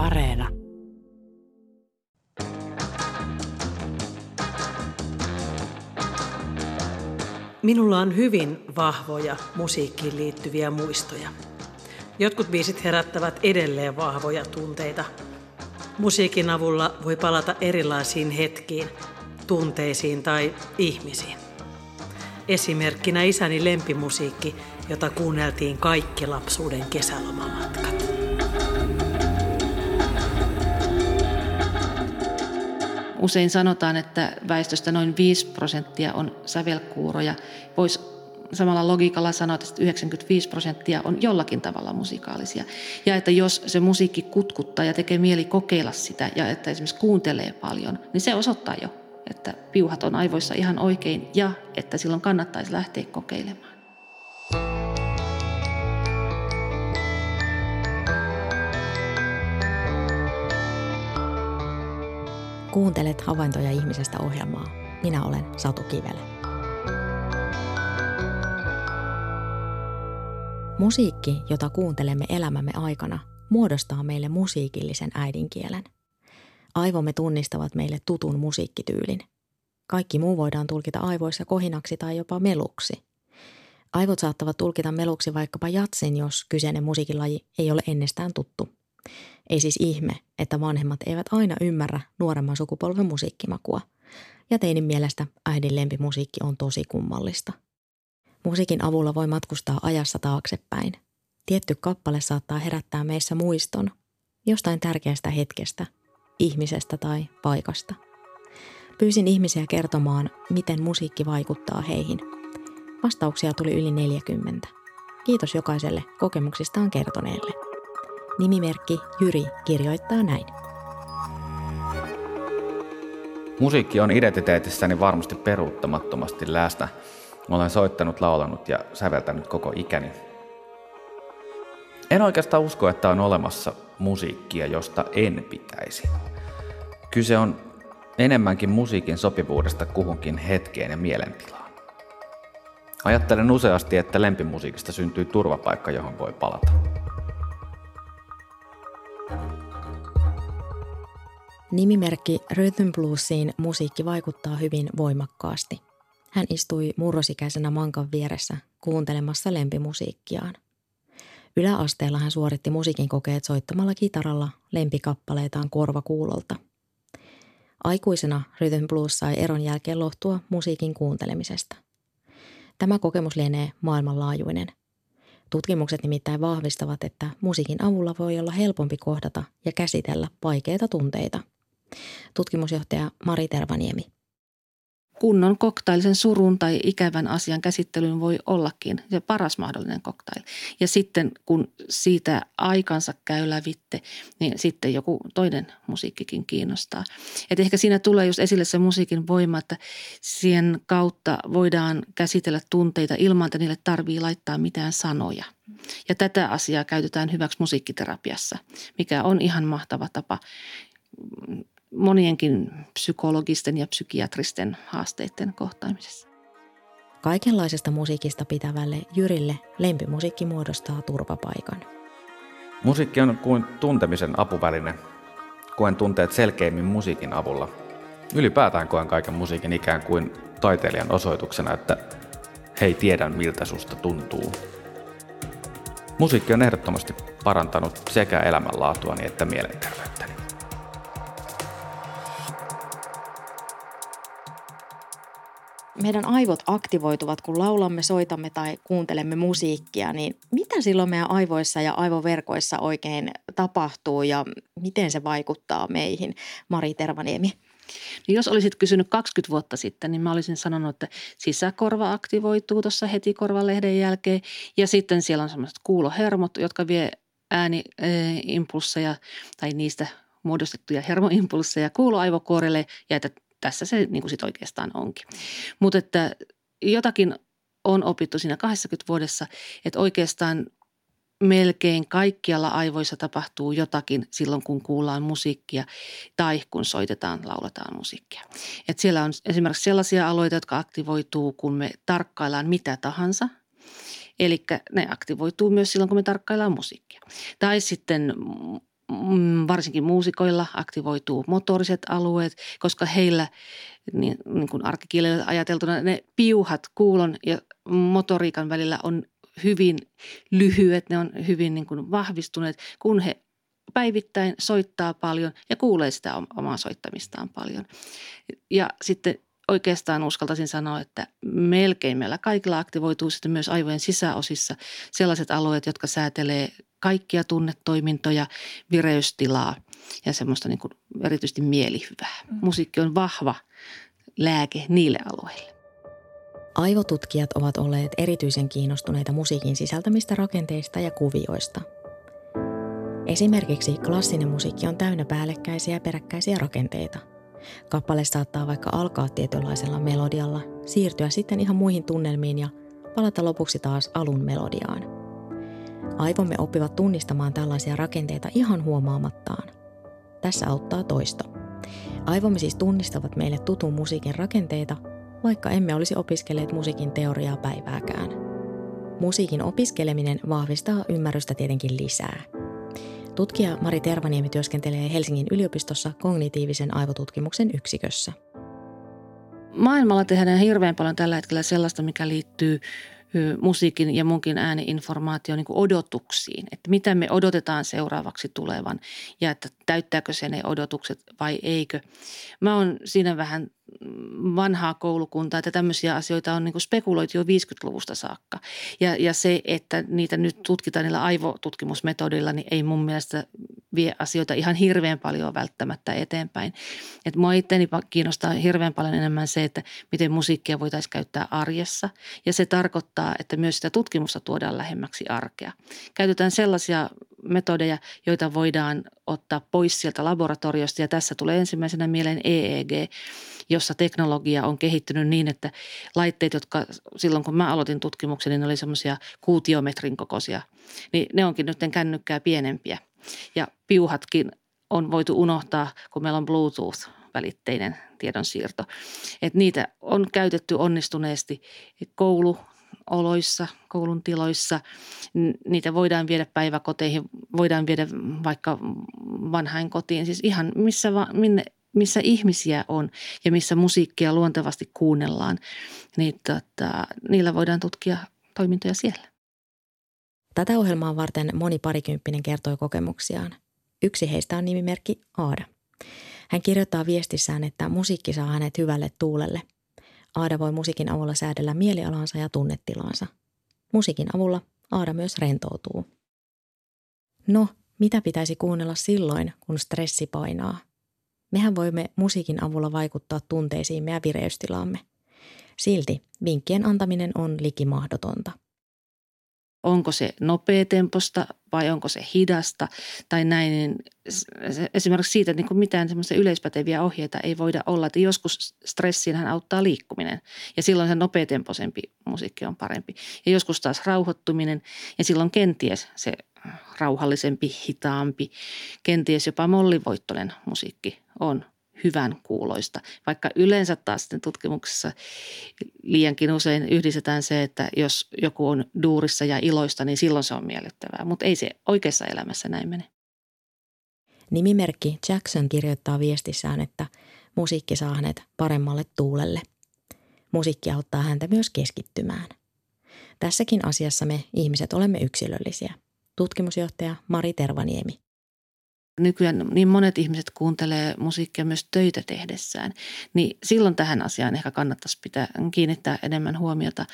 Areena. Minulla on hyvin vahvoja musiikkiin liittyviä muistoja. Jotkut biisit herättävät edelleen vahvoja tunteita. Musiikin avulla voi palata erilaisiin hetkiin, tunteisiin tai ihmisiin. Esimerkkinä isäni lempimusiikki, jota kuunneltiin kaikki lapsuuden kesälomamatkat. Usein sanotaan, että väestöstä noin 5 prosenttia on sävelkuuroja. Voisi samalla logiikalla sanoa, että 95 prosenttia on jollakin tavalla musikaalisia. Ja että jos se musiikki kutkuttaa ja tekee mieli kokeilla sitä ja että esimerkiksi kuuntelee paljon, niin se osoittaa jo, että piuhat on aivoissa ihan oikein ja että silloin kannattaisi lähteä kokeilemaan. Kuuntelet havaintoja ihmisestä ohjelmaa. Minä olen Satu Kivelä. Musiikki, jota kuuntelemme elämämme aikana, muodostaa meille musiikillisen äidinkielen. Aivomme tunnistavat meille tutun musiikkityylin. Kaikki muu voidaan tulkita aivoissa kohinaksi tai jopa meluksi. Aivot saattavat tulkita meluksi vaikkapa jatsin, jos kyseinen musiikilaji ei ole ennestään tuttu – ei siis ihme, että vanhemmat eivät aina ymmärrä nuoremman sukupolven musiikkimakua. Ja teinin mielestä äidin lempimusiikki on tosi kummallista. Musiikin avulla voi matkustaa ajassa taaksepäin. Tietty kappale saattaa herättää meissä muiston jostain tärkeästä hetkestä, ihmisestä tai paikasta. Pyysin ihmisiä kertomaan, miten musiikki vaikuttaa heihin. Vastauksia tuli yli 40. Kiitos jokaiselle kokemuksistaan kertoneelle. Nimimerkki Jyri kirjoittaa näin. Musiikki on identiteetissäni varmasti peruuttamattomasti läsnä. Olen soittanut, laulanut ja säveltänyt koko ikäni. En oikeastaan usko, että on olemassa musiikkia, josta en pitäisi. Kyse on enemmänkin musiikin sopivuudesta kuhunkin hetkeen ja mielentilaan. Ajattelen useasti, että lempimusiikista syntyy turvapaikka, johon voi palata. Nimimerkki Rhythm Bluesiin musiikki vaikuttaa hyvin voimakkaasti. Hän istui murrosikäisenä mankan vieressä kuuntelemassa lempimusiikkiaan. Yläasteella hän suoritti musiikin kokeet soittamalla kitaralla lempikappaleitaan korvakuulolta. Aikuisena Rhythm Blues sai eron jälkeen lohtua musiikin kuuntelemisesta. Tämä kokemus lienee maailmanlaajuinen. Tutkimukset nimittäin vahvistavat, että musiikin avulla voi olla helpompi kohdata ja käsitellä vaikeita tunteita – Tutkimusjohtaja Mari Tervaniemi. Kunnon koktailisen surun tai ikävän asian käsittelyyn voi ollakin se paras mahdollinen koktail. Ja sitten kun siitä aikansa käy lävitte, niin sitten joku toinen musiikkikin kiinnostaa. Et ehkä siinä tulee just esille se musiikin voima, että siihen kautta voidaan käsitellä tunteita ilman, että niille tarvii laittaa mitään sanoja. Ja tätä asiaa käytetään hyväksi musiikkiterapiassa, mikä on ihan mahtava tapa monienkin psykologisten ja psykiatristen haasteiden kohtaamisessa. Kaikenlaisesta musiikista pitävälle Jyrille lempimusiikki muodostaa turvapaikan. Musiikki on kuin tuntemisen apuväline. Koen tunteet selkeimmin musiikin avulla. Ylipäätään koen kaiken musiikin ikään kuin taiteilijan osoituksena, että hei tiedän miltä susta tuntuu. Musiikki on ehdottomasti parantanut sekä elämänlaatuani että mielenterveyttäni. Meidän aivot aktivoituvat, kun laulamme, soitamme tai kuuntelemme musiikkia, niin mitä silloin meidän aivoissa ja aivoverkoissa oikein tapahtuu ja miten se vaikuttaa meihin? Mari Tervaniemi. Niin jos olisit kysynyt 20 vuotta sitten, niin mä olisin sanonut, että sisäkorva aktivoituu tuossa heti korvalehden jälkeen ja sitten siellä on sellaiset kuulohermot, jotka vie ääniimpulsseja tai niistä muodostettuja hermoimpulsseja kuuloaivokuorelle ja että tässä se niin kuin sit oikeastaan onkin. Mutta että jotakin on opittu siinä 20 vuodessa, että oikeastaan melkein kaikkialla aivoissa tapahtuu jotakin silloin, kun kuullaan musiikkia tai kun soitetaan, lauletaan musiikkia. Et siellä on esimerkiksi sellaisia aloita, jotka aktivoituu, kun me tarkkaillaan mitä tahansa. Eli ne aktivoituu myös silloin, kun me tarkkaillaan musiikkia. Tai sitten varsinkin muusikoilla aktivoituu motoriset alueet, koska heillä niin, niin kuin arkikielellä ajateltuna ne piuhat kuulon ja motoriikan välillä on hyvin lyhyet, ne on hyvin niin kuin vahvistuneet, kun he päivittäin soittaa paljon ja kuulee sitä omaa soittamistaan paljon. Ja sitten oikeastaan uskaltaisin sanoa, että melkein meillä kaikilla aktivoituu sitten myös aivojen sisäosissa sellaiset alueet, jotka säätelee kaikkia tunnetoimintoja, vireystilaa ja semmoista niin kuin erityisesti mielihyvää. Mm. Musiikki on vahva lääke niille alueille. Aivotutkijat ovat olleet erityisen kiinnostuneita musiikin sisältämistä rakenteista ja kuvioista. Esimerkiksi klassinen musiikki on täynnä päällekkäisiä ja peräkkäisiä rakenteita – Kappale saattaa vaikka alkaa tietynlaisella melodialla, siirtyä sitten ihan muihin tunnelmiin ja palata lopuksi taas alun melodiaan. Aivomme oppivat tunnistamaan tällaisia rakenteita ihan huomaamattaan. Tässä auttaa toisto. Aivomme siis tunnistavat meille tutun musiikin rakenteita, vaikka emme olisi opiskelleet musiikin teoriaa päivääkään. Musiikin opiskeleminen vahvistaa ymmärrystä tietenkin lisää – Tutkija Mari Tervaniemi työskentelee Helsingin yliopistossa kognitiivisen aivotutkimuksen yksikössä. Maailmalla tehdään hirveän paljon tällä hetkellä sellaista, mikä liittyy musiikin ja munkin ääniinformaatio niin odotuksiin, että mitä me odotetaan seuraavaksi tulevan ja että täyttääkö se ne odotukset vai eikö. Mä oon siinä vähän vanhaa koulukuntaa, että tämmöisiä asioita on niin spekuloitu jo 50-luvusta saakka. Ja, ja se, että niitä nyt tutkitaan niillä aivotutkimusmetodilla, niin ei mun mielestä vie asioita ihan hirveän paljon välttämättä eteenpäin. Et mua itteni kiinnostaa hirveän paljon enemmän se, että miten musiikkia voitaisiin käyttää arjessa. Ja se tarkoittaa, että myös sitä tutkimusta tuodaan lähemmäksi arkea. Käytetään sellaisia metodeja, joita voidaan ottaa pois sieltä laboratoriosta. Ja tässä tulee ensimmäisenä mieleen EEG, jossa teknologia on kehittynyt niin, että laitteet, jotka silloin kun mä aloitin tutkimuksen, niin ne oli semmoisia kuutiometrin kokoisia, niin ne onkin nyt kännykkää pienempiä. Ja piuhatkin on voitu unohtaa, kun meillä on Bluetooth-välitteinen tiedonsiirto. Et niitä on käytetty onnistuneesti koulu, oloissa, koulun tiloissa. Niitä voidaan viedä päiväkoteihin, voidaan viedä vaikka vanhainkotiin, siis ihan missä, va, minne, missä ihmisiä on ja missä musiikkia luontevasti kuunnellaan, niin tota, niillä voidaan tutkia toimintoja siellä. Tätä ohjelmaa varten moni parikymppinen kertoi kokemuksiaan. Yksi heistä on nimimerkki Aada. Hän kirjoittaa viestissään, että musiikki saa hänet hyvälle tuulelle – Aada voi musiikin avulla säädellä mielialansa ja tunnetilaansa. Musiikin avulla Aada myös rentoutuu. No, mitä pitäisi kuunnella silloin, kun stressi painaa? Mehän voimme musiikin avulla vaikuttaa tunteisiimme ja vireystilaamme. Silti vinkkien antaminen on likimahdotonta – onko se nopeatemposta vai onko se hidasta tai näin. Niin esimerkiksi siitä, että niin mitään semmoisia yleispäteviä ohjeita ei voida olla, että joskus stressiinhän auttaa liikkuminen ja silloin se nopeatempoisempi musiikki on parempi. Ja joskus taas rauhoittuminen ja silloin kenties se rauhallisempi, hitaampi, kenties jopa mollivoittoinen musiikki on hyvän kuuloista. Vaikka yleensä taas sitten tutkimuksessa liiankin usein yhdistetään se, että jos joku on duurissa ja iloista, niin silloin se on miellyttävää. Mutta ei se oikeassa elämässä näin mene. Nimimerkki Jackson kirjoittaa viestissään, että musiikki saa hänet paremmalle tuulelle. Musiikki auttaa häntä myös keskittymään. Tässäkin asiassa me ihmiset olemme yksilöllisiä. Tutkimusjohtaja Mari Tervaniemi nykyään niin monet ihmiset kuuntelee musiikkia myös töitä tehdessään, niin silloin tähän asiaan ehkä kannattaisi pitää, kiinnittää enemmän huomiota,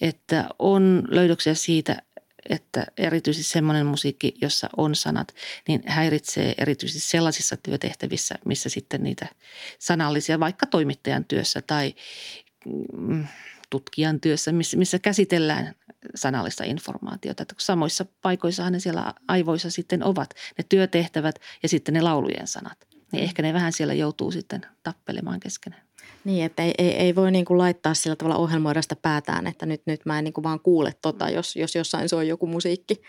että on löydöksiä siitä, että erityisesti semmoinen musiikki, jossa on sanat, niin häiritsee erityisesti sellaisissa työtehtävissä, missä sitten niitä sanallisia, vaikka toimittajan työssä tai mm, tutkijan työssä, missä, missä käsitellään sanallista informaatiota. Että samoissa paikoissahan ne siellä aivoissa sitten ovat, ne työtehtävät ja sitten ne laulujen sanat. Niin ehkä ne vähän siellä joutuu sitten tappelemaan keskenään. Niin, että ei, ei, ei voi niin kuin laittaa sillä tavalla ohjelmoida sitä päätään, että nyt, nyt mä en niin kuin vaan kuule tota, jos, jos jossain soi joku musiikki.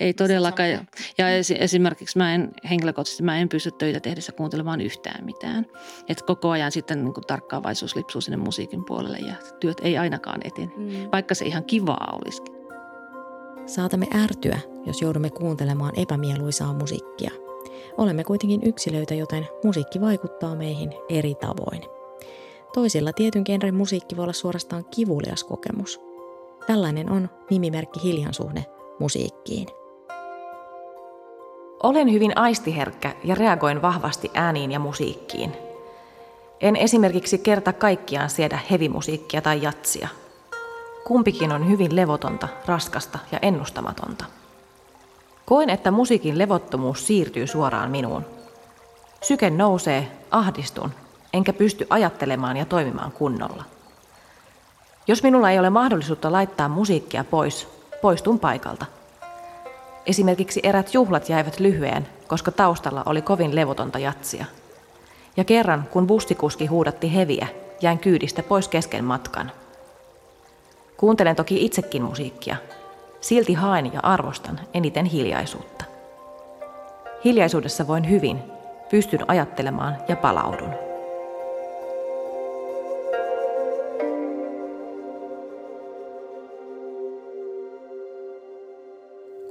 Ei todellakaan. Ja esimerkiksi mä en henkilökohtaisesti mä en pysty töitä tehdessä kuuntelemaan yhtään mitään. Et koko ajan sitten niin kuin tarkkaavaisuus lipsuu sinne musiikin puolelle ja työt ei ainakaan etene, mm. vaikka se ihan kivaa olisikin. Saatamme ärtyä, jos joudumme kuuntelemaan epämieluisaa musiikkia – Olemme kuitenkin yksilöitä, joten musiikki vaikuttaa meihin eri tavoin. Toisilla tietyn genren musiikki voi olla suorastaan kivulias kokemus. Tällainen on nimimerkki Hiljan suhde musiikkiin. Olen hyvin aistiherkkä ja reagoin vahvasti ääniin ja musiikkiin. En esimerkiksi kerta kaikkiaan siedä hevimusiikkia tai jatsia. Kumpikin on hyvin levotonta, raskasta ja ennustamatonta. Koen, että musiikin levottomuus siirtyy suoraan minuun. Syke nousee, ahdistun, enkä pysty ajattelemaan ja toimimaan kunnolla. Jos minulla ei ole mahdollisuutta laittaa musiikkia pois, poistun paikalta. Esimerkiksi erät juhlat jäivät lyhyen, koska taustalla oli kovin levotonta jatsia. Ja kerran, kun bussikuski huudatti heviä, jäin kyydistä pois kesken matkan. Kuuntelen toki itsekin musiikkia, Silti haen ja arvostan eniten hiljaisuutta. Hiljaisuudessa voin hyvin, pystyn ajattelemaan ja palaudun.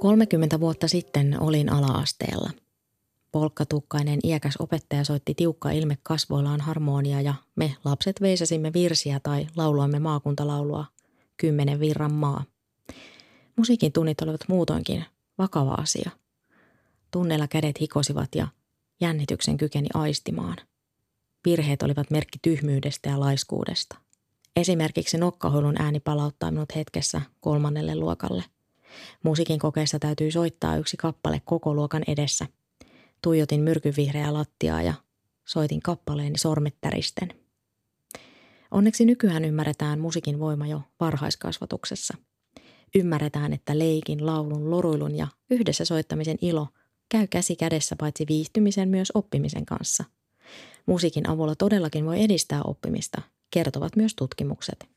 Kolmekymmentä vuotta sitten olin alaasteella. Polkkatukkainen iäkäs opettaja soitti tiukka ilme kasvoillaan harmonia ja me lapset veisasimme virsiä tai lauloimme maakuntalaulua Kymmenen virran maa. Musiikin tunnit olivat muutoinkin vakava asia. Tunneilla kädet hikosivat ja jännityksen kykeni aistimaan. Virheet olivat merkki tyhmyydestä ja laiskuudesta. Esimerkiksi nokkahuilun ääni palauttaa minut hetkessä kolmannelle luokalle. Musiikin kokeessa täytyy soittaa yksi kappale koko luokan edessä. Tuijotin myrkyvihreää lattiaa ja soitin kappaleeni sormettäristen. Onneksi nykyään ymmärretään musiikin voima jo varhaiskasvatuksessa – Ymmärretään, että leikin, laulun, loruilun ja yhdessä soittamisen ilo käy käsi kädessä paitsi viihtymisen myös oppimisen kanssa. Musiikin avulla todellakin voi edistää oppimista, kertovat myös tutkimukset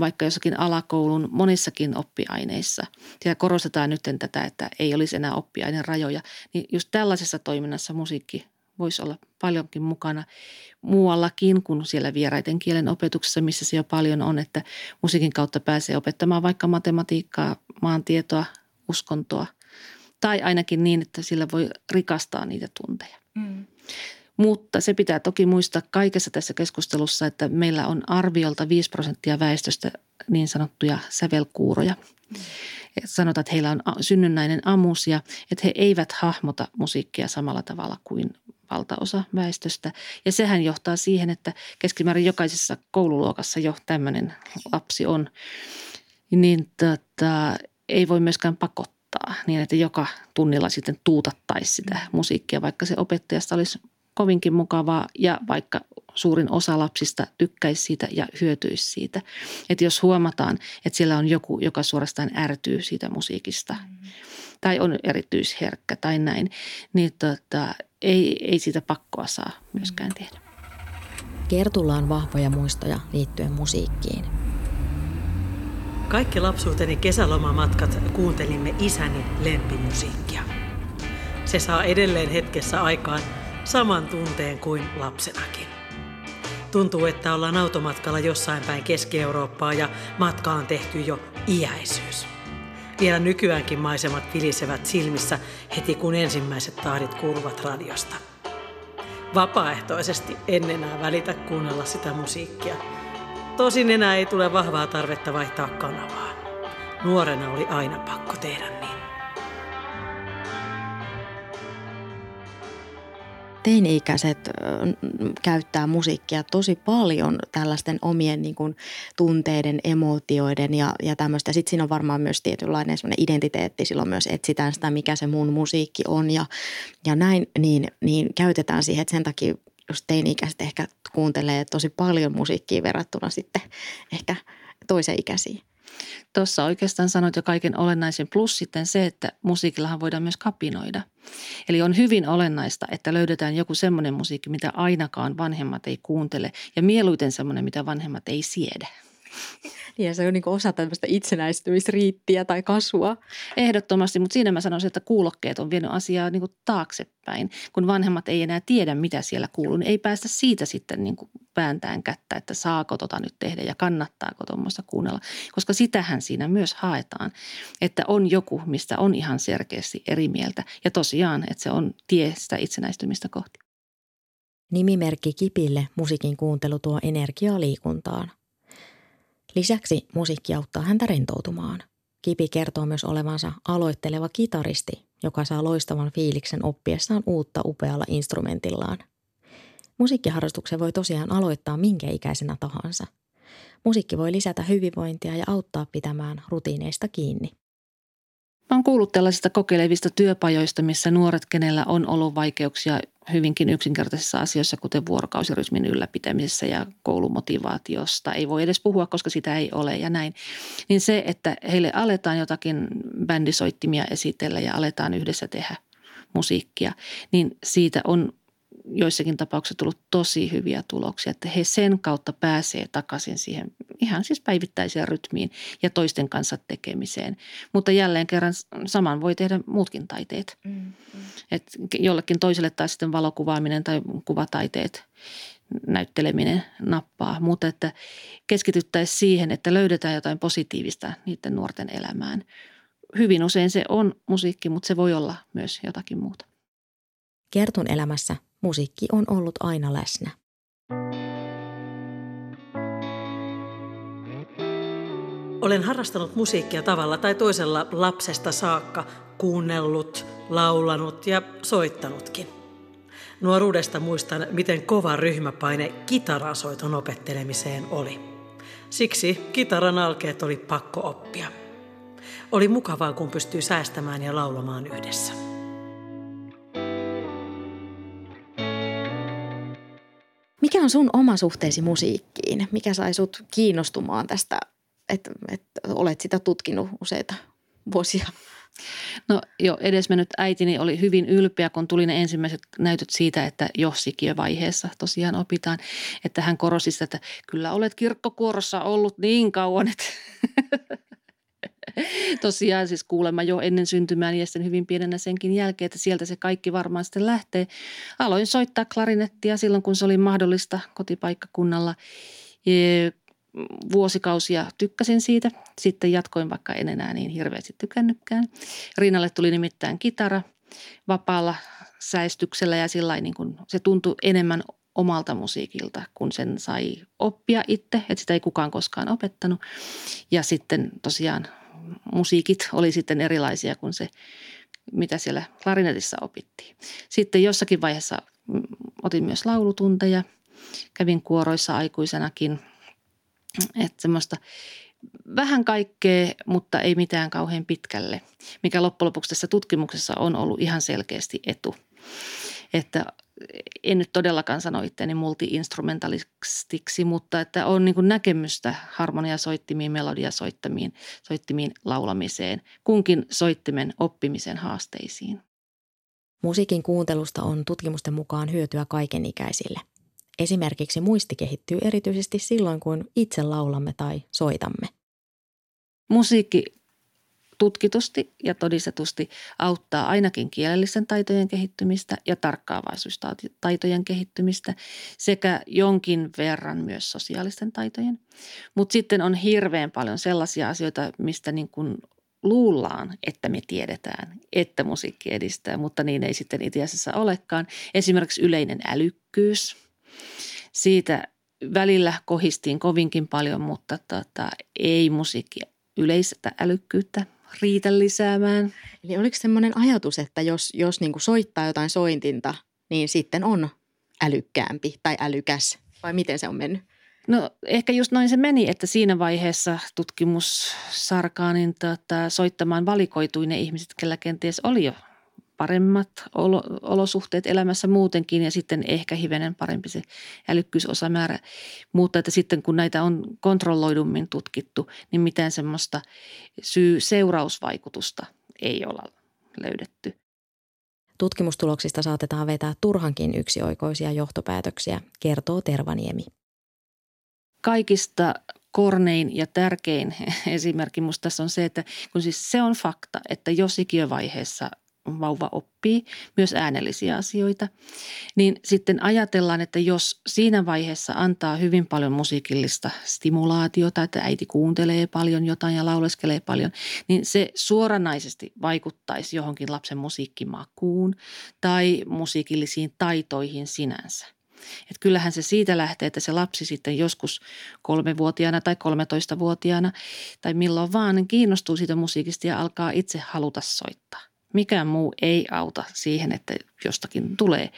vaikka jossakin alakoulun monissakin oppiaineissa. Siellä korostetaan nyt tätä, että ei olisi enää oppiaineen rajoja. Niin just tällaisessa toiminnassa musiikki voisi olla paljonkin mukana muuallakin kuin siellä vieraiden kielen opetuksessa, missä se jo paljon on, että musiikin kautta pääsee opettamaan vaikka matematiikkaa, maantietoa, uskontoa tai ainakin niin, että sillä voi rikastaa niitä tunteja. Mm. Mutta se pitää toki muistaa kaikessa tässä keskustelussa, että meillä on arviolta 5 prosenttia väestöstä niin sanottuja sävelkuuroja. Sanotaan, että heillä on synnynnäinen amusia, että he eivät hahmota musiikkia samalla tavalla kuin valtaosa väestöstä. Ja sehän johtaa siihen, että keskimäärin jokaisessa koululuokassa jo tämmöinen lapsi on. Niin tota, ei voi myöskään pakottaa niin, että joka tunnilla sitten tuutattaisi sitä musiikkia, vaikka se opettajasta olisi kovinkin mukavaa ja vaikka suurin osa lapsista tykkäisi siitä ja hyötyisi siitä. Että jos huomataan, että siellä on joku, joka suorastaan ärtyy siitä musiikista mm. tai on erityisherkkä tai näin, niin tota, ei, ei siitä pakkoa saa myöskään tehdä. Kertulla on vahvoja muistoja liittyen musiikkiin. Kaikki lapsuuteni kesälomamatkat kuuntelimme isäni lempimusiikkia. Se saa edelleen hetkessä aikaan saman tunteen kuin lapsenakin. Tuntuu, että ollaan automatkalla jossain päin Keski-Eurooppaa ja matka on tehty jo iäisyys. Vielä nykyäänkin maisemat vilisevät silmissä heti kun ensimmäiset tahdit kuuluvat radiosta. Vapaaehtoisesti en enää välitä kuunnella sitä musiikkia. Tosin enää ei tule vahvaa tarvetta vaihtaa kanavaa. Nuorena oli aina pakko tehdä teini-ikäiset käyttää musiikkia tosi paljon tällaisten omien niin kuin, tunteiden, emootioiden ja, ja tämmöistä. Sitten siinä on varmaan myös tietynlainen identiteetti, silloin myös etsitään sitä, mikä se mun musiikki on ja, ja näin, niin, niin käytetään siihen, että sen takia jos teini-ikäiset ehkä kuuntelee tosi paljon musiikkia verrattuna sitten ehkä toisen ikäisiin. Tuossa oikeastaan sanoit jo kaiken olennaisen plus sitten se, että musiikillahan voidaan myös kapinoida. Eli on hyvin olennaista, että löydetään joku semmoinen musiikki, mitä ainakaan vanhemmat ei kuuntele ja mieluiten semmoinen, mitä vanhemmat ei siedä. Ja se on niin osa tämmöistä itsenäistymisriittiä tai kasvua. Ehdottomasti, mutta siinä mä sanoisin, että kuulokkeet on vienyt asiaa niin kuin taaksepäin. Kun vanhemmat ei enää tiedä, mitä siellä kuuluu, niin ei päästä siitä sitten niin kuin vääntään kättä, että saako tota nyt tehdä ja kannattaako tuommoista kuunnella. Koska sitähän siinä myös haetaan, että on joku, mistä on ihan selkeästi eri mieltä. Ja tosiaan, että se on tie sitä itsenäistymistä kohti. Nimimerkki Kipille musiikin kuuntelu tuo energiaa liikuntaan. Lisäksi musiikki auttaa häntä rentoutumaan. Kipi kertoo myös olevansa aloitteleva kitaristi, joka saa loistavan fiiliksen oppiessaan uutta upealla instrumentillaan. Musiikkiharrastuksen voi tosiaan aloittaa minkä ikäisenä tahansa. Musiikki voi lisätä hyvinvointia ja auttaa pitämään rutiineista kiinni. Mä oon kuullut tällaisista kokeilevista työpajoista, missä nuoret, kenellä on ollut vaikeuksia hyvinkin yksinkertaisissa asioissa, kuten vuorokausirytmin ylläpitämisessä ja koulumotivaatiosta. Ei voi edes puhua, koska sitä ei ole ja näin. Niin se, että heille aletaan jotakin bändisoittimia esitellä ja aletaan yhdessä tehdä musiikkia, niin siitä on joissakin tapauksissa tullut tosi hyviä tuloksia, että he sen kautta pääsee takaisin siihen ihan siis päivittäiseen rytmiin ja toisten kanssa tekemiseen. Mutta jälleen kerran saman voi tehdä muutkin taiteet. Mm, mm. Et jollekin toiselle taas sitten valokuvaaminen tai kuvataiteet näytteleminen nappaa, mutta että keskityttäisiin siihen, että löydetään jotain positiivista niiden nuorten elämään. Hyvin usein se on musiikki, mutta se voi olla myös jotakin muuta. Kertun elämässä musiikki on ollut aina läsnä. Olen harrastanut musiikkia tavalla tai toisella lapsesta saakka, kuunnellut, laulanut ja soittanutkin. Nuoruudesta muistan, miten kova ryhmäpaine kitarasoiton opettelemiseen oli. Siksi kitaran alkeet oli pakko oppia. Oli mukavaa, kun pystyi säästämään ja laulamaan yhdessä. On sun oma suhteesi musiikkiin? Mikä sai sut kiinnostumaan tästä, että, että olet sitä tutkinut useita vuosia? No jo edesmennyt äitini oli hyvin ylpeä, kun tuli ne ensimmäiset näytöt siitä, että jo vaiheessa tosiaan opitaan. Että hän korosti sitä, että kyllä olet kirkkokuorossa ollut niin kauan, että tosiaan siis kuulemma jo ennen syntymään ja sitten hyvin pienenä senkin jälkeen, että sieltä se kaikki varmaan sitten lähtee. Aloin soittaa klarinettia silloin, kun se oli mahdollista kotipaikkakunnalla. Vuosikausia tykkäsin siitä. Sitten jatkoin, vaikka en enää niin hirveästi tykännytkään. Rinnalle tuli nimittäin kitara vapaalla säistyksellä ja sillä niin kuin se tuntui enemmän omalta musiikilta, kun sen sai oppia itse, että sitä ei kukaan koskaan opettanut. Ja sitten tosiaan musiikit oli sitten erilaisia kuin se, mitä siellä klarinetissa opittiin. Sitten jossakin vaiheessa mm, otin myös laulutunteja, kävin kuoroissa aikuisenakin, että semmoista vähän kaikkea, mutta ei mitään kauhean pitkälle, mikä loppujen lopuksi tässä tutkimuksessa on ollut ihan selkeästi etu. Että en nyt todellakaan sano itseäni multi-instrumentalistiksi, mutta että on niin näkemystä harmoniasoittimiin, melodiasoittimiin, soittimiin laulamiseen, kunkin soittimen oppimisen haasteisiin. Musiikin kuuntelusta on tutkimusten mukaan hyötyä kaikenikäisille. Esimerkiksi muisti kehittyy erityisesti silloin, kun itse laulamme tai soitamme. Musiikki tutkitusti ja todistetusti auttaa ainakin kielellisten taitojen kehittymistä ja tarkkaavaisuustaitojen kehittymistä sekä jonkin verran myös sosiaalisten taitojen. Mutta sitten on hirveän paljon sellaisia asioita, mistä niin kuin luullaan, että me tiedetään, että musiikki edistää, mutta niin ei sitten itse asiassa olekaan. Esimerkiksi yleinen älykkyys. Siitä välillä kohistiin kovinkin paljon, mutta tota, ei musiikki yleistä älykkyyttä riitä lisäämään. Eli oliko semmoinen ajatus, että jos, jos niin kuin soittaa jotain sointinta, niin sitten on älykkäämpi tai älykäs? Vai miten se on mennyt? No ehkä just noin se meni, että siinä vaiheessa tutkimus sarkaa niin tota, soittamaan valikoitui ne ihmiset, kellä kenties oli jo paremmat olo, olosuhteet elämässä muutenkin ja sitten ehkä hivenen parempi se älykkyysosamäärä. Mutta että sitten kun näitä on kontrolloidummin tutkittu, niin mitään semmoista syy-seurausvaikutusta ei olla löydetty. Tutkimustuloksista saatetaan vetää turhankin yksioikoisia johtopäätöksiä, kertoo Tervaniemi. Kaikista kornein ja tärkein esimerkki musta tässä on se, että kun siis se on fakta, että jos ikiövaiheessa vauva oppii myös äänellisiä asioita, niin sitten ajatellaan, että jos siinä vaiheessa antaa hyvin paljon musiikillista stimulaatiota, että äiti kuuntelee paljon jotain ja lauleskelee paljon, niin se suoranaisesti vaikuttaisi johonkin lapsen musiikkimakuun tai musiikillisiin taitoihin sinänsä. Et kyllähän se siitä lähtee, että se lapsi sitten joskus kolmevuotiaana tai 13-vuotiaana tai milloin vaan kiinnostuu siitä musiikista ja alkaa itse haluta soittaa. Mikään muu ei auta siihen, että jostakin tulee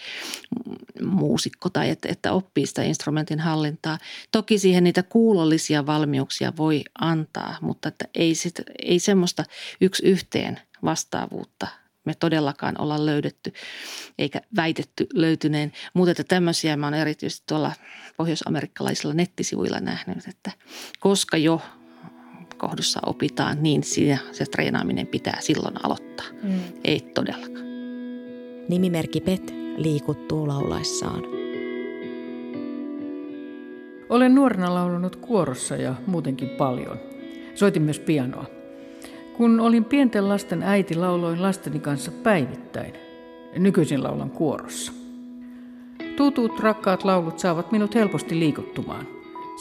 muusikko tai että, että oppii sitä instrumentin hallintaa. Toki siihen niitä kuulollisia valmiuksia voi antaa, mutta että ei, sit, ei semmoista yksi yhteen vastaavuutta me todellakaan olla löydetty eikä väitetty löytyneen. Mutta että tämmöisiä mä oon erityisesti tuolla pohjoisamerikkalaisilla nettisivuilla nähnyt, että koska jo kohdussa opitaan, niin siinä se treenaaminen pitää silloin aloittaa. Mm. Ei todellakaan. Nimimerkki Pet liikuttuu laulaissaan. Olen nuorena laulunut kuorossa ja muutenkin paljon. Soitin myös pianoa. Kun olin pienten lasten äiti, lauloin lasteni kanssa päivittäin. Nykyisin laulan kuorossa. Tutut, rakkaat laulut saavat minut helposti liikuttumaan.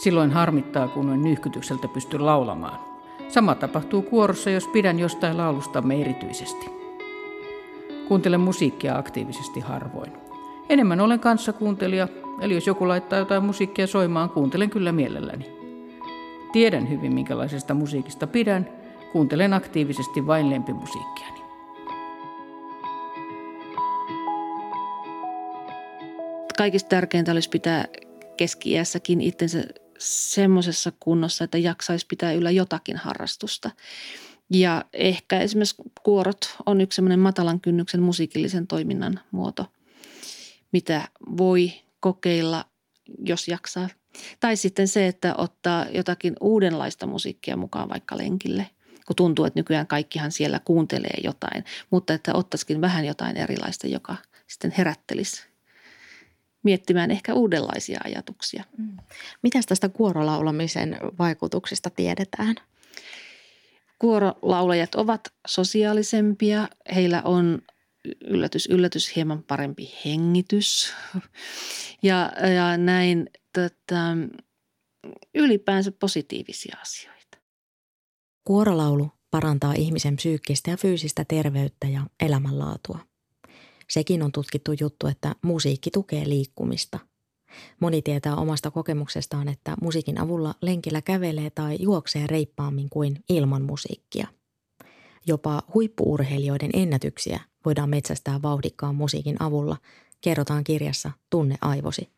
Silloin harmittaa, kun en nyhkytykseltä pysty laulamaan. Sama tapahtuu kuorossa, jos pidän jostain laulustamme erityisesti. Kuuntelen musiikkia aktiivisesti harvoin. Enemmän olen kanssakuuntelija, eli jos joku laittaa jotain musiikkia soimaan, kuuntelen kyllä mielelläni. Tiedän hyvin, minkälaisesta musiikista pidän – Kuuntelen aktiivisesti vain lempimusiikkiani. Kaikista tärkeintä olisi pitää keski-iässäkin itsensä semmoisessa kunnossa, että jaksaisi pitää yllä jotakin harrastusta. Ja ehkä esimerkiksi kuorot on yksi semmoinen matalan kynnyksen musiikillisen toiminnan muoto, mitä voi kokeilla, jos jaksaa. Tai sitten se, että ottaa jotakin uudenlaista musiikkia mukaan vaikka lenkille – kun tuntuu, että nykyään kaikkihan siellä kuuntelee jotain, mutta että ottaisikin vähän jotain erilaista, joka sitten herättelisi miettimään ehkä uudenlaisia ajatuksia. Mm. Mitäs tästä kuorolaulamisen vaikutuksista tiedetään? Kuorolaulajat ovat sosiaalisempia, heillä on yllätys, yllätys, hieman parempi hengitys ja, ja näin tota, ylipäänsä positiivisia asioita. Kuorolaulu parantaa ihmisen psyykkistä ja fyysistä terveyttä ja elämänlaatua. Sekin on tutkittu juttu, että musiikki tukee liikkumista. Moni tietää omasta kokemuksestaan, että musiikin avulla lenkillä kävelee tai juoksee reippaammin kuin ilman musiikkia. Jopa huippuurheilijoiden ennätyksiä voidaan metsästää vauhdikkaan musiikin avulla, kerrotaan kirjassa Tunne aivosi.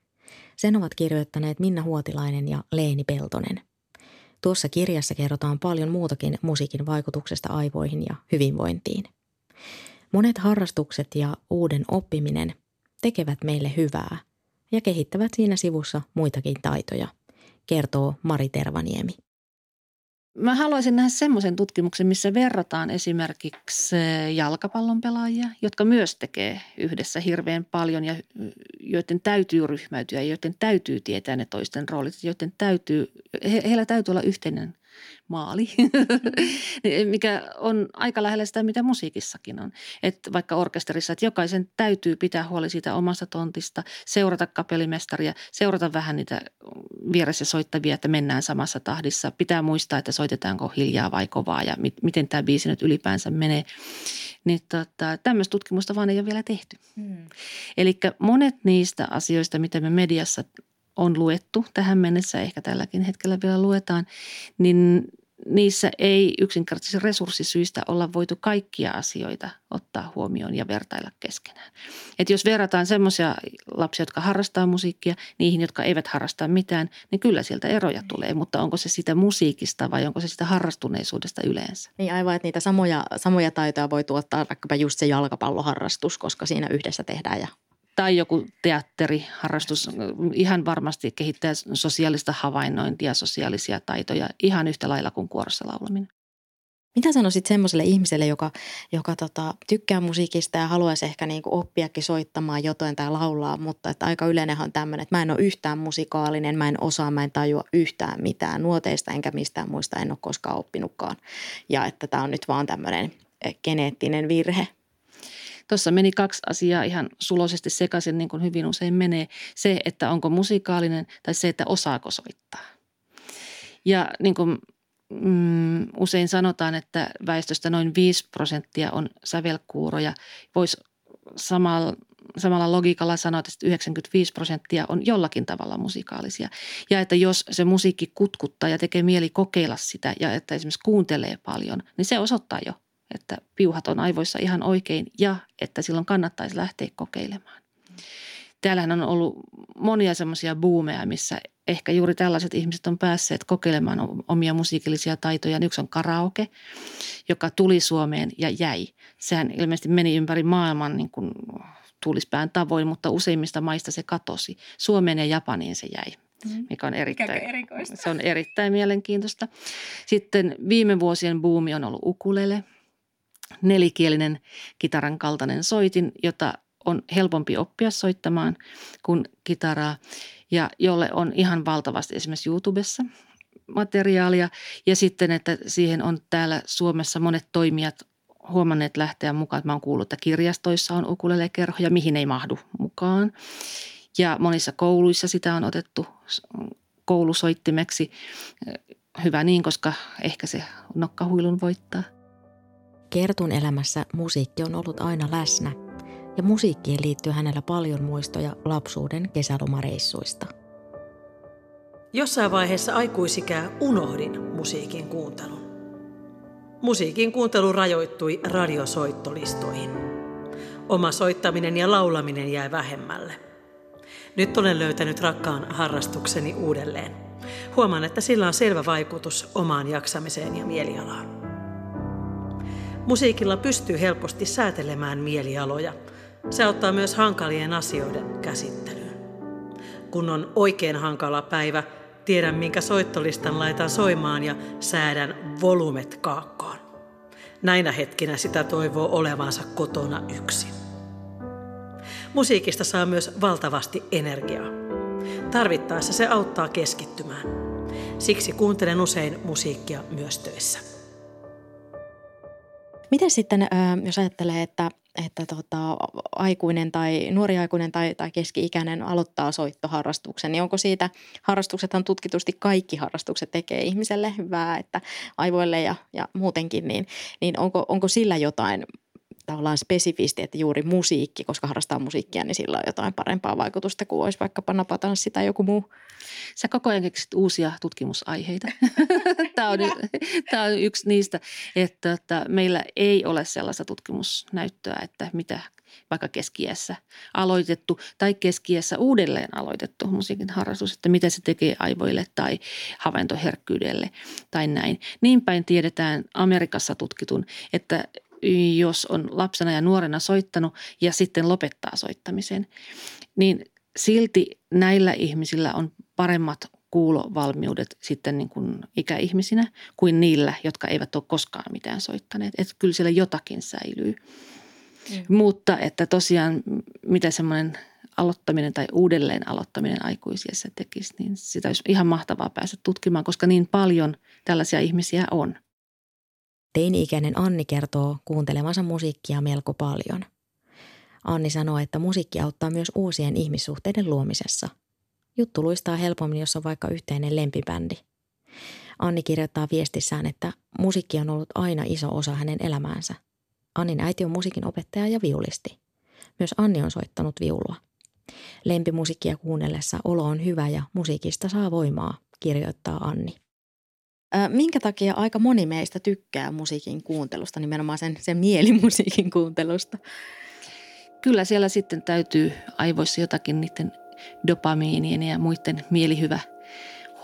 Sen ovat kirjoittaneet Minna Huotilainen ja Leeni Peltonen – Tuossa kirjassa kerrotaan paljon muutakin musiikin vaikutuksesta aivoihin ja hyvinvointiin. Monet harrastukset ja uuden oppiminen tekevät meille hyvää ja kehittävät siinä sivussa muitakin taitoja, kertoo Mari Tervaniemi. Mä haluaisin nähdä semmoisen tutkimuksen, missä verrataan esimerkiksi jalkapallon pelaajia, jotka myös tekee yhdessä hirveän paljon ja joiden täytyy ryhmäytyä ja joiden täytyy tietää ne toisten roolit, joiden täytyy, he, heillä täytyy olla yhteinen maali, mikä on aika lähellä sitä, mitä musiikissakin on. Että vaikka orkesterissa, että jokaisen täytyy pitää huoli siitä omasta tontista, seurata kapellimestaria, seurata vähän niitä vieressä soittavia, että mennään samassa tahdissa. Pitää muistaa, että soitetaanko hiljaa vai kovaa ja mit, miten tämä biisi nyt ylipäänsä menee. Niin tota, tämmöistä tutkimusta vaan ei ole vielä tehty. Hmm. Eli monet niistä asioista, mitä me mediassa on luettu tähän mennessä, ehkä tälläkin hetkellä vielä luetaan, niin niissä ei yksinkertaisesti resurssisyistä olla voitu kaikkia asioita ottaa huomioon ja vertailla keskenään. Et jos verrataan semmoisia lapsia, jotka harrastaa musiikkia, niihin, jotka eivät harrasta mitään, niin kyllä sieltä eroja tulee. Mutta onko se sitä musiikista vai onko se sitä harrastuneisuudesta yleensä? Niin aivan, että niitä samoja, samoja taitoja voi tuottaa vaikkapa just se jalkapalloharrastus, koska siinä yhdessä tehdään ja tai joku teatteriharrastus ihan varmasti kehittää sosiaalista havainnointia, sosiaalisia taitoja ihan yhtä lailla kuin kuorossa laulaminen. Mitä sanoisit semmoiselle ihmiselle, joka, joka tota, tykkää musiikista ja haluaisi ehkä niinku oppiakin soittamaan jotain tai laulaa, mutta että aika yleinenhän on tämmöinen, että mä en ole yhtään musikaalinen, mä en osaa, mä en tajua yhtään mitään nuoteista enkä mistään muista, en ole koskaan oppinutkaan. Ja että tämä on nyt vaan tämmöinen eh, geneettinen virhe. Tuossa meni kaksi asiaa ihan suloisesti sekaisin, niin kuin hyvin usein menee. Se, että onko musikaalinen tai se, että osaako soittaa. Ja niin kuin mm, usein sanotaan, että väestöstä noin 5 prosenttia on sävelkuuroja. Voisi samalla, samalla logiikalla sanoa, että 95 prosenttia on jollakin tavalla musikaalisia. Ja että jos se musiikki kutkuttaa ja tekee mieli kokeilla sitä ja että esimerkiksi kuuntelee paljon, niin se osoittaa jo, että piuhat on aivoissa ihan oikein ja että silloin kannattaisi lähteä kokeilemaan. Täällähän on ollut monia semmoisia buumeja, missä ehkä juuri tällaiset ihmiset on päässeet kokeilemaan omia musiikillisia taitoja. Yksi on karaoke, joka tuli Suomeen ja jäi. Sehän ilmeisesti meni ympäri maailman niin kuin tulispään tavoin, mutta useimmista maista se katosi. Suomeen ja Japaniin se jäi mm. mikä on erittäin, se on erittäin mielenkiintoista. Sitten viime vuosien buumi on ollut ukulele, nelikielinen kitaran kaltainen soitin, jota on helpompi oppia soittamaan kuin kitaraa ja jolle on ihan valtavasti esimerkiksi YouTubessa materiaalia. Ja sitten, että siihen on täällä Suomessa monet toimijat huomanneet lähteä mukaan. Mä oon kuullut, että kirjastoissa on ukulelekerhoja, mihin ei mahdu mukaan. Ja monissa kouluissa sitä on otettu koulusoittimeksi. Hyvä niin, koska ehkä se nokkahuilun voittaa. Kertun elämässä musiikki on ollut aina läsnä – ja musiikkiin liittyy hänellä paljon muistoja lapsuuden kesälomareissuista. Jossain vaiheessa aikuisikää unohdin musiikin kuuntelun. Musiikin kuuntelu rajoittui radiosoittolistoihin. Oma soittaminen ja laulaminen jäi vähemmälle. Nyt olen löytänyt rakkaan harrastukseni uudelleen. Huomaan, että sillä on selvä vaikutus omaan jaksamiseen ja mielialaan. Musiikilla pystyy helposti säätelemään mielialoja – se auttaa myös hankalien asioiden käsittelyyn. Kun on oikein hankala päivä, tiedän minkä soittolistan laitan soimaan ja säädän volumet kaakkoon. Näinä hetkinä sitä toivoo olevansa kotona yksin. Musiikista saa myös valtavasti energiaa. Tarvittaessa se auttaa keskittymään. Siksi kuuntelen usein musiikkia myös töissä. Miten sitten, jos ajattelee, että että tota, aikuinen tai nuori aikuinen tai, tai keski-ikäinen aloittaa soittoharrastuksen, niin onko siitä, harrastuksethan tutkitusti kaikki harrastukset tekee ihmiselle hyvää, että aivoille ja, ja muutenkin, niin, niin onko, onko sillä jotain tavallaan spesifisti, että juuri musiikki, koska harrastaa musiikkia, niin sillä on jotain parempaa vaikutusta kuin olisi vaikkapa napatanssi tai joku muu. Sä koko ajan keksit uusia tutkimusaiheita. tämä, on, tämä on yksi niistä, että, että meillä ei ole sellaista tutkimusnäyttöä, että mitä vaikka keskiässä aloitettu tai keskiässä uudelleen aloitettu musiikin harrastus, että mitä se tekee aivoille tai havaintoherkkyydelle tai näin. Niin päin tiedetään Amerikassa tutkitun, että jos on lapsena ja nuorena soittanut ja sitten lopettaa soittamisen, niin silti näillä ihmisillä on paremmat kuulovalmiudet sitten niin kuin ikäihmisinä kuin niillä, jotka eivät ole koskaan mitään soittaneet. Että kyllä siellä jotakin säilyy. Mm. Mutta että tosiaan mitä semmoinen aloittaminen tai uudelleen aloittaminen aikuisiessä tekisi, niin sitä olisi ihan mahtavaa päästä tutkimaan, koska niin paljon tällaisia ihmisiä on. Teini-ikäinen Anni kertoo kuuntelemansa musiikkia melko paljon. Anni sanoo, että musiikki auttaa myös uusien ihmissuhteiden luomisessa. Juttu luistaa helpommin, jos on vaikka yhteinen lempibändi. Anni kirjoittaa viestissään, että musiikki on ollut aina iso osa hänen elämäänsä. Annin äiti on musiikin opettaja ja viulisti. Myös Anni on soittanut viulua. Lempimusiikkia kuunnellessa olo on hyvä ja musiikista saa voimaa, kirjoittaa Anni. Minkä takia aika moni meistä tykkää musiikin kuuntelusta, nimenomaan sen, sen mielimusiikin kuuntelusta? Kyllä siellä sitten täytyy aivoissa jotakin niiden dopamiinien ja muiden mielihyvä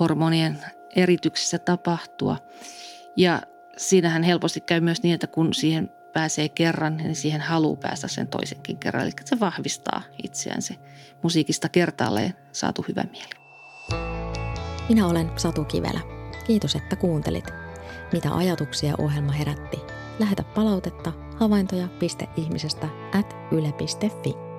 hormonien erityksissä tapahtua. Ja siinähän helposti käy myös niin, että kun siihen pääsee kerran, niin siihen haluaa päästä sen toisenkin kerran. Eli se vahvistaa itseään se musiikista kertaalleen saatu hyvä mieli. Minä olen Satu Kivelä. Kiitos, että kuuntelit. Mitä ajatuksia ohjelma herätti? Lähetä palautetta havaintoja.ihmisestä at yle.fi.